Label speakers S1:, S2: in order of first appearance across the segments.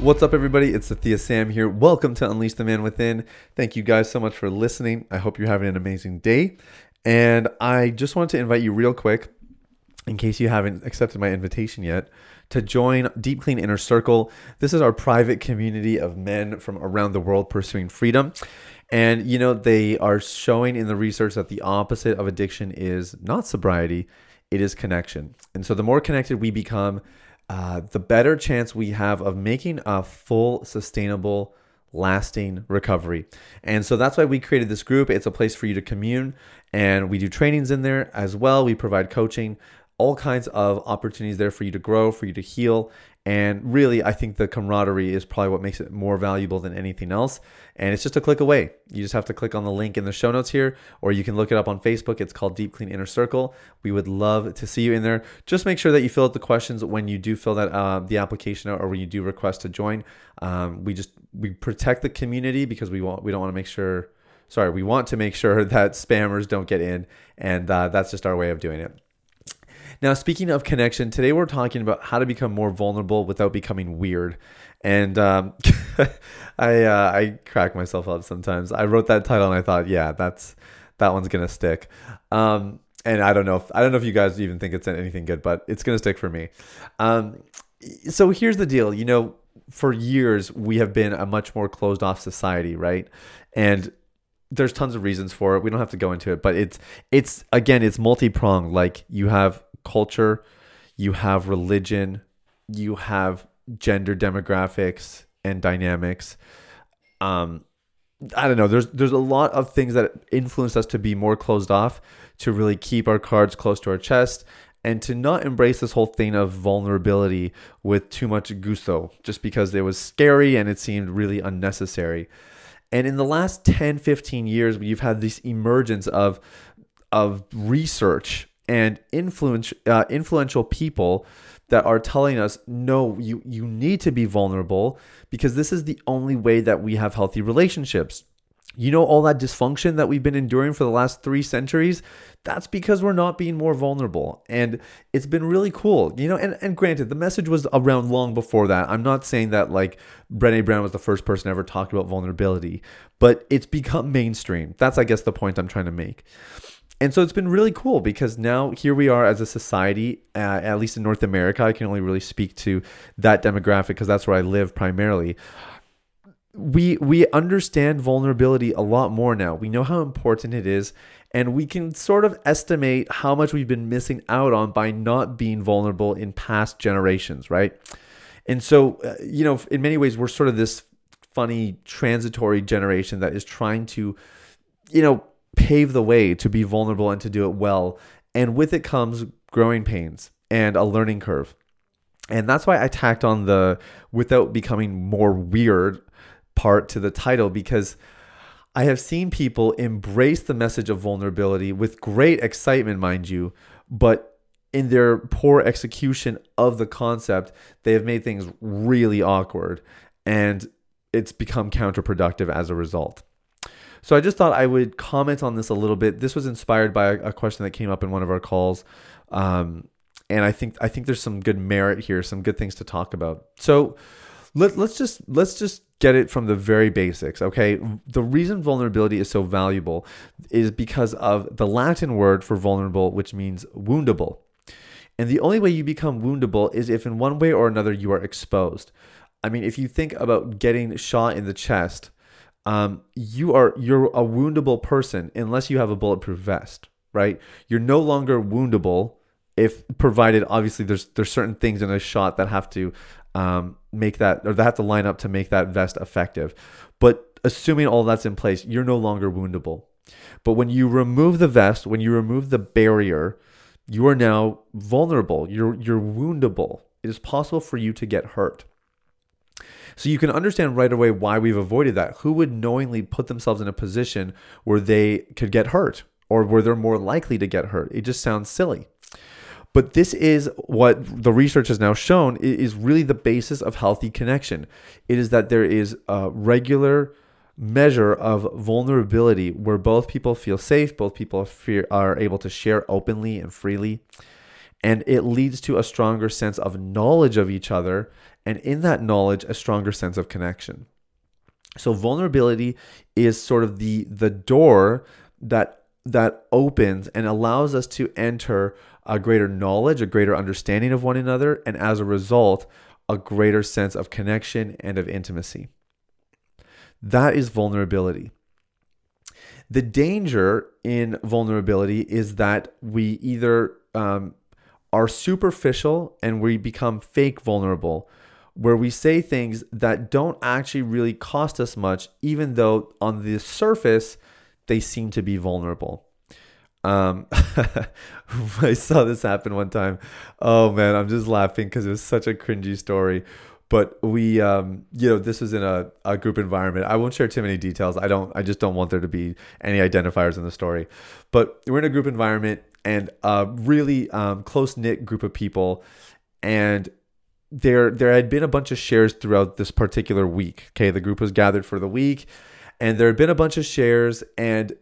S1: What's up, everybody? It's Sathiya Sam here. Welcome to Unleash the Man Within. Thank you guys so much for listening. I hope you're having an amazing day. And I just wanted to invite you, real quick, in case you haven't accepted my invitation yet, to join Deep Clean Inner Circle. This is our private community of men from around the world pursuing freedom. And, you know, they are showing in the research that the opposite of addiction is not sobriety, it is connection. And so the more connected we become, uh, the better chance we have of making a full, sustainable, lasting recovery. And so that's why we created this group. It's a place for you to commune, and we do trainings in there as well. We provide coaching, all kinds of opportunities there for you to grow, for you to heal, and really, I think the camaraderie is probably what makes it more valuable than anything else. And it's just a click away. You just have to click on the link in the show notes here, or you can look it up on Facebook. It's called Deep Clean Inner Circle. We would love to see you in there. Just make sure that you fill out the questions when you do fill that uh, the application out, or when you do request to join. Um, we just we protect the community because we want we don't want to make sure. Sorry, we want to make sure that spammers don't get in, and uh, that's just our way of doing it. Now, speaking of connection, today we're talking about how to become more vulnerable without becoming weird. And um, I uh, I crack myself up sometimes. I wrote that title and I thought, yeah, that's that one's gonna stick. Um, and I don't know if I don't know if you guys even think it's anything good, but it's gonna stick for me. Um, so here's the deal. You know, for years we have been a much more closed off society, right? And there's tons of reasons for it. We don't have to go into it, but it's it's again it's multi pronged. Like you have culture, you have religion, you have gender demographics and dynamics. Um, I don't know. There's there's a lot of things that influence us to be more closed off, to really keep our cards close to our chest, and to not embrace this whole thing of vulnerability with too much gusto, just because it was scary and it seemed really unnecessary. And in the last 10, 15 years, you've had this emergence of of research and influence, uh, influential people that are telling us no you you need to be vulnerable because this is the only way that we have healthy relationships. You know all that dysfunction that we've been enduring for the last 3 centuries? That's because we're not being more vulnerable and it's been really cool you know and, and granted the message was around long before that. I'm not saying that like Brené Brown was the first person ever talked about vulnerability but it's become mainstream. That's i guess the point i'm trying to make and so it's been really cool because now here we are as a society, uh, at least in North America. I can only really speak to that demographic because that's where I live primarily. We we understand vulnerability a lot more now. We know how important it is, and we can sort of estimate how much we've been missing out on by not being vulnerable in past generations, right? And so, uh, you know, in many ways, we're sort of this funny transitory generation that is trying to, you know, pave the way to be vulnerable and to do it well. And with it comes growing pains and a learning curve. And that's why I tacked on the without becoming more weird part to the title because I have seen people embrace the message of vulnerability with great excitement, mind you, but in their poor execution of the concept, they have made things really awkward and it's become counterproductive as a result. So I just thought I would comment on this a little bit. This was inspired by a, question that came up in one of our calls. Um, and I think I think there's some good merit here, some good things to talk about. So let, let's just let's just get it from the very basics, okay? The reason vulnerability is so valuable is because of the Latin word for vulnerable, which means woundable. And the only way you become woundable is if in one way or another you are exposed. I mean, if you think about getting shot in the chest, um, you are you're a woundable person unless you have a bulletproof vest, right? You're no longer woundable if provided obviously there's there's certain things in a shot that have to um, make that or that have to line up to make that vest effective. But assuming all that's in place, you're no longer woundable. But when you remove the vest, when you remove the barrier, you are now vulnerable. You're you're woundable. It is possible for you to get hurt. So you can understand right away why we've avoided that. Who would knowingly put themselves in a position where they could get hurt or where they're more likely to get hurt? It just sounds silly. But this is what the research has now shown is really the basis of healthy connection. It is that there is a regular measure of vulnerability where both people feel safe, both people are able to share openly and freely. And it leads to a stronger sense of knowledge of each other. And in that knowledge, a stronger sense of connection. So vulnerability is sort of the the door that that opens and allows us to enter a greater knowledge, a greater understanding of one another, and as a result, a greater sense of connection and of intimacy. That is vulnerability. The danger in vulnerability is that we either um, are superficial and we become fake vulnerable, where we say things that don't actually really cost us much, even though on the surface they seem to be vulnerable. Um, I saw this happen one time. Oh man, I'm just laughing because it was such a cringy story. But we, um, you know, this was in a, a group environment. I won't share too many details. I don't. I just don't want there to be any identifiers in the story. But we're in a group environment and a really um, close knit group of people, and there there had been a bunch of shares throughout this particular week. Okay, the group was gathered for the week, and there had been a bunch of shares, and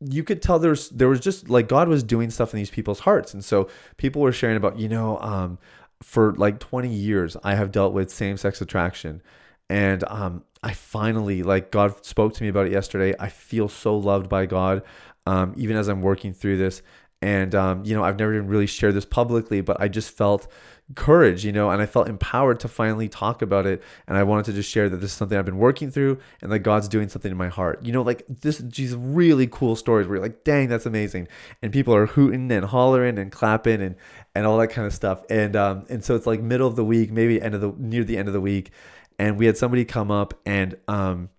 S1: you could tell there's there was just like God was doing stuff in these people's hearts, and so people were sharing about you know um, for like 20 years I have dealt with same sex attraction, and um, I finally like God spoke to me about it yesterday. I feel so loved by God, um, even as I'm working through this, and um, you know I've never even really shared this publicly, but I just felt courage, you know, and I felt empowered to finally talk about it. And I wanted to just share that this is something I've been working through and that God's doing something in my heart. You know, like this, these really cool stories where you're like, dang, that's amazing. And people are hooting and hollering and clapping and, and all that kind of stuff. And, um, and so it's like middle of the week, maybe end of the, near the end of the week. And we had somebody come up and, um,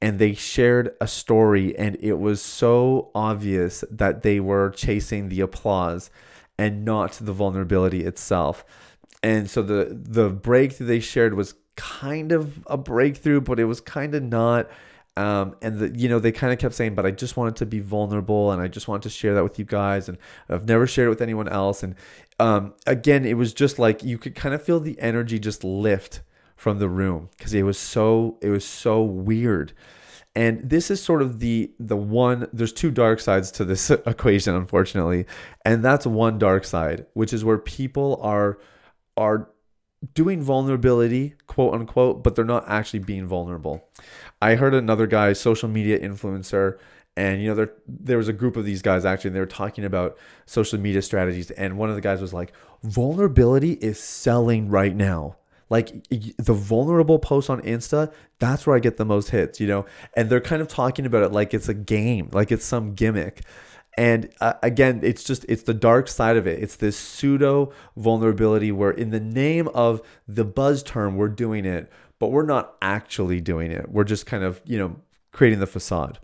S1: and they shared a story and it was so obvious that they were chasing the applause and not the vulnerability itself. And so the the breakthrough they shared was kind of a breakthrough, but it was kind of not. Um, and the, you know they kind of kept saying, but I just wanted to be vulnerable, and I just wanted to share that with you guys, and I've never shared it with anyone else. And um, again, it was just like you could kind of feel the energy just lift from the room because it was so it was so weird. And this is sort of the the one there's two dark sides to this equation unfortunately. And that's one dark side which is where people are are doing vulnerability quote unquote but they're not actually being vulnerable. I heard another guy social media influencer and you know there there was a group of these guys actually and they were talking about social media strategies and one of the guys was like vulnerability is selling right now like the vulnerable posts on Insta, that's where I get the most hits, you know? And they're kind of talking about it like it's a game, like it's some gimmick. And uh, again, it's just it's the dark side of it. It's this pseudo vulnerability where in the name of the buzz term we're doing it, but we're not actually doing it. We're just kind of, you know, creating the facade.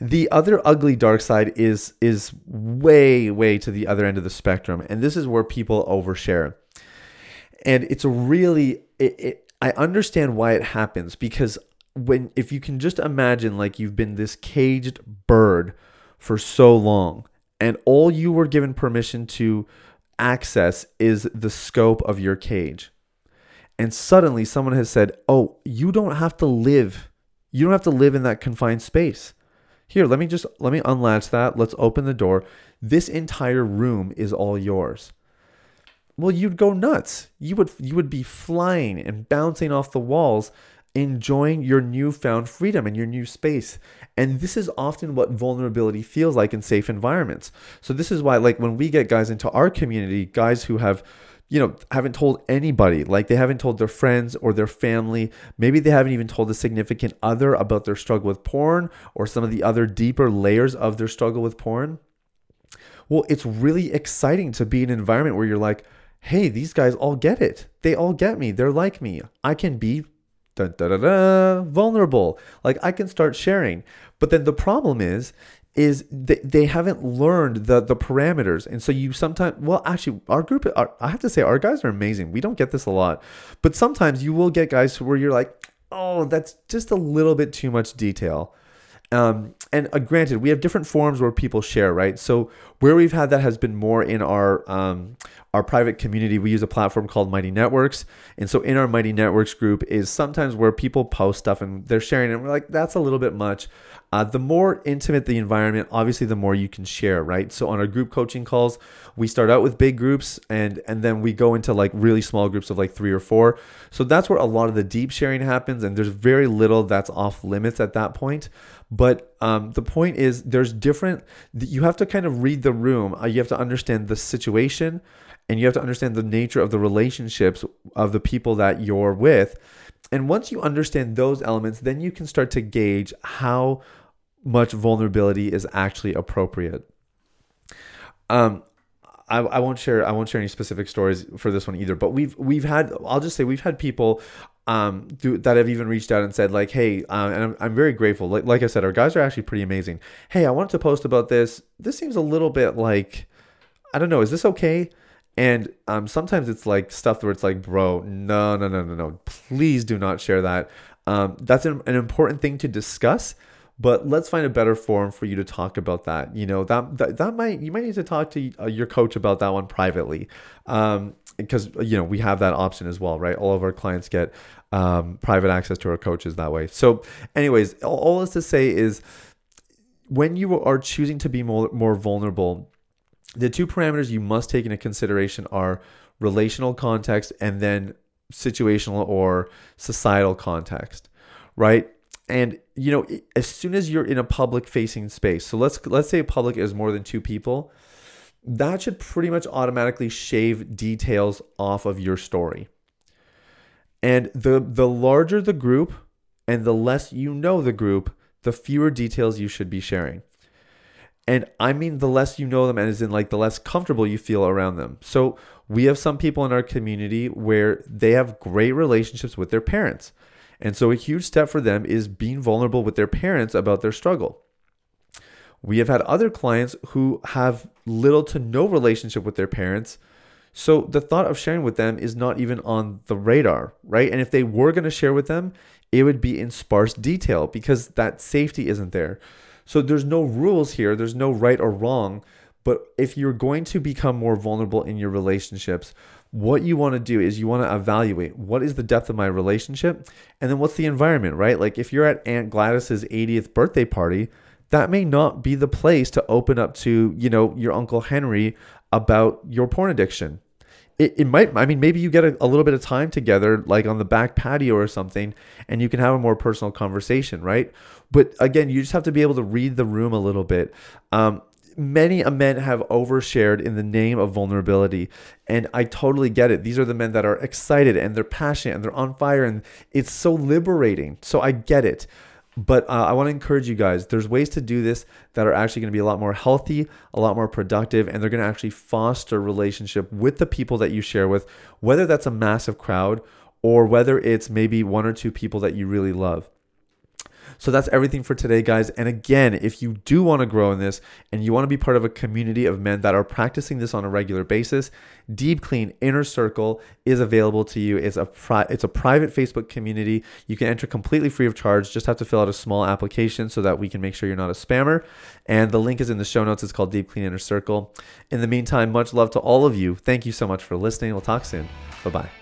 S1: The other ugly dark side is is way way to the other end of the spectrum, and this is where people overshare and it's a really it, it, i understand why it happens because when if you can just imagine like you've been this caged bird for so long and all you were given permission to access is the scope of your cage. And suddenly someone has said oh you don't have to live you don't have to live in that confined space. Here let me just let me unlatch that. Let's open the door. This entire room is all yours well you'd go nuts. You would you would be flying and bouncing off the walls enjoying your newfound freedom and your new space. And this is often what vulnerability feels like in safe environments. So this is why like when we get guys into our community guys who have you know haven't told anybody like they haven't told their friends or their family maybe they haven't even told a significant other about their struggle with porn or some of the other deeper layers of their struggle with porn well it's really exciting to be in an environment where you're like hey, these guys all get it. They all get me. They're like me. I can be vulnerable. Like I can start sharing. But then the problem is, is they, they haven't learned the the parameters and so you sometimes well actually our group our, i have to say our guys are amazing we don't get this a lot but sometimes you will get guys where you're like oh that's just a little bit too much detail um, and uh, granted, we have different forums where people share, right? So where we've had that has been more in our um, our private community. We use a platform called Mighty Networks, and so in our Mighty Networks group is sometimes where people post stuff and they're sharing, it, and we're like, that's a little bit much. Uh, the more intimate the environment, obviously, the more you can share, right? So on our group coaching calls, we start out with big groups, and and then we go into like really small groups of like three or four. So that's where a lot of the deep sharing happens, and there's very little that's off limits at that point. But um, the point is, there's different. You have to kind of read the room. Uh, you have to understand the situation, and you have to understand the nature of the relationships of the people that you're with. And once you understand those elements, then you can start to gauge how much vulnerability is actually appropriate. Um, I, I won't share I won't share any specific stories for this one either. But we've we've had I'll just say we've had people um do, that have even reached out and said like hey uh, and I'm, I'm very grateful like, like I said our guys are actually pretty amazing. Hey I wanted to post about this. This seems a little bit like I don't know is this okay? And um, sometimes it's like stuff where it's like, bro, no, no, no, no, no. Please do not share that. Um, that's an, an important thing to discuss but let's find a better forum for you to talk about that you know that that, that might you might need to talk to uh, your coach about that one privately um because you know we have that option as well right? All of our clients get um, private access to our coaches that way. So anyways all, all this to say is when you are choosing to be more, more vulnerable the two parameters you must take into consideration are relational context and then situational or societal context right? And you know as soon as you're in a public facing space so let's let's say public is more than two people that should pretty much automatically shave details off of your story. And the the larger the group and the less you know the group the fewer details you should be sharing. And i mean the less you know them and as in like the less comfortable you feel around them. So we have some people in our community where they have great relationships with their parents. And so a huge step for them is being vulnerable with their parents about their struggle. We have had other clients who have little to no relationship with their parents. So the thought of sharing with them is not even on the radar, right? And if they were going to share with them, it would be in sparse detail because that safety isn't there. So there's no rules here, there's no right or wrong. But if you're going to become more vulnerable in your relationships, what you want to do is you want to evaluate what is the depth of my relationship and then what's the environment, right? Like if you're at Aunt Gladys's 80th birthday party, that may not be the place to open up to, you know, your Uncle Henry about your porn addiction. It, it might, I mean, maybe you get a, a little bit of time together, like on the back patio or something, and you can have a more personal conversation, right? But again, you just have to be able to read the room a little bit. Um, many men have overshared in the name of vulnerability and i totally get it these are the men that are excited and they're passionate and they're on fire and it's so liberating so i get it but uh, i want to encourage you guys there's ways to do this that are actually going to be a lot more healthy a lot more productive and they're going to actually foster relationship with the people that you share with whether that's a massive crowd or whether it's maybe one or two people that you really love so that's everything for today, guys. And again, if you do want to grow in this and you want to be part of a community of men that are practicing this on a regular basis, Deep Clean Inner Circle is available to you. It's a pri- it's a private Facebook community. You can enter completely free of charge. Just have to fill out a small application so that we can make sure you're not a spammer. And the link is in the show notes. It's called Deep Clean Inner Circle. In the meantime, much love to all of you. Thank you so much for listening. We'll talk soon. Bye bye.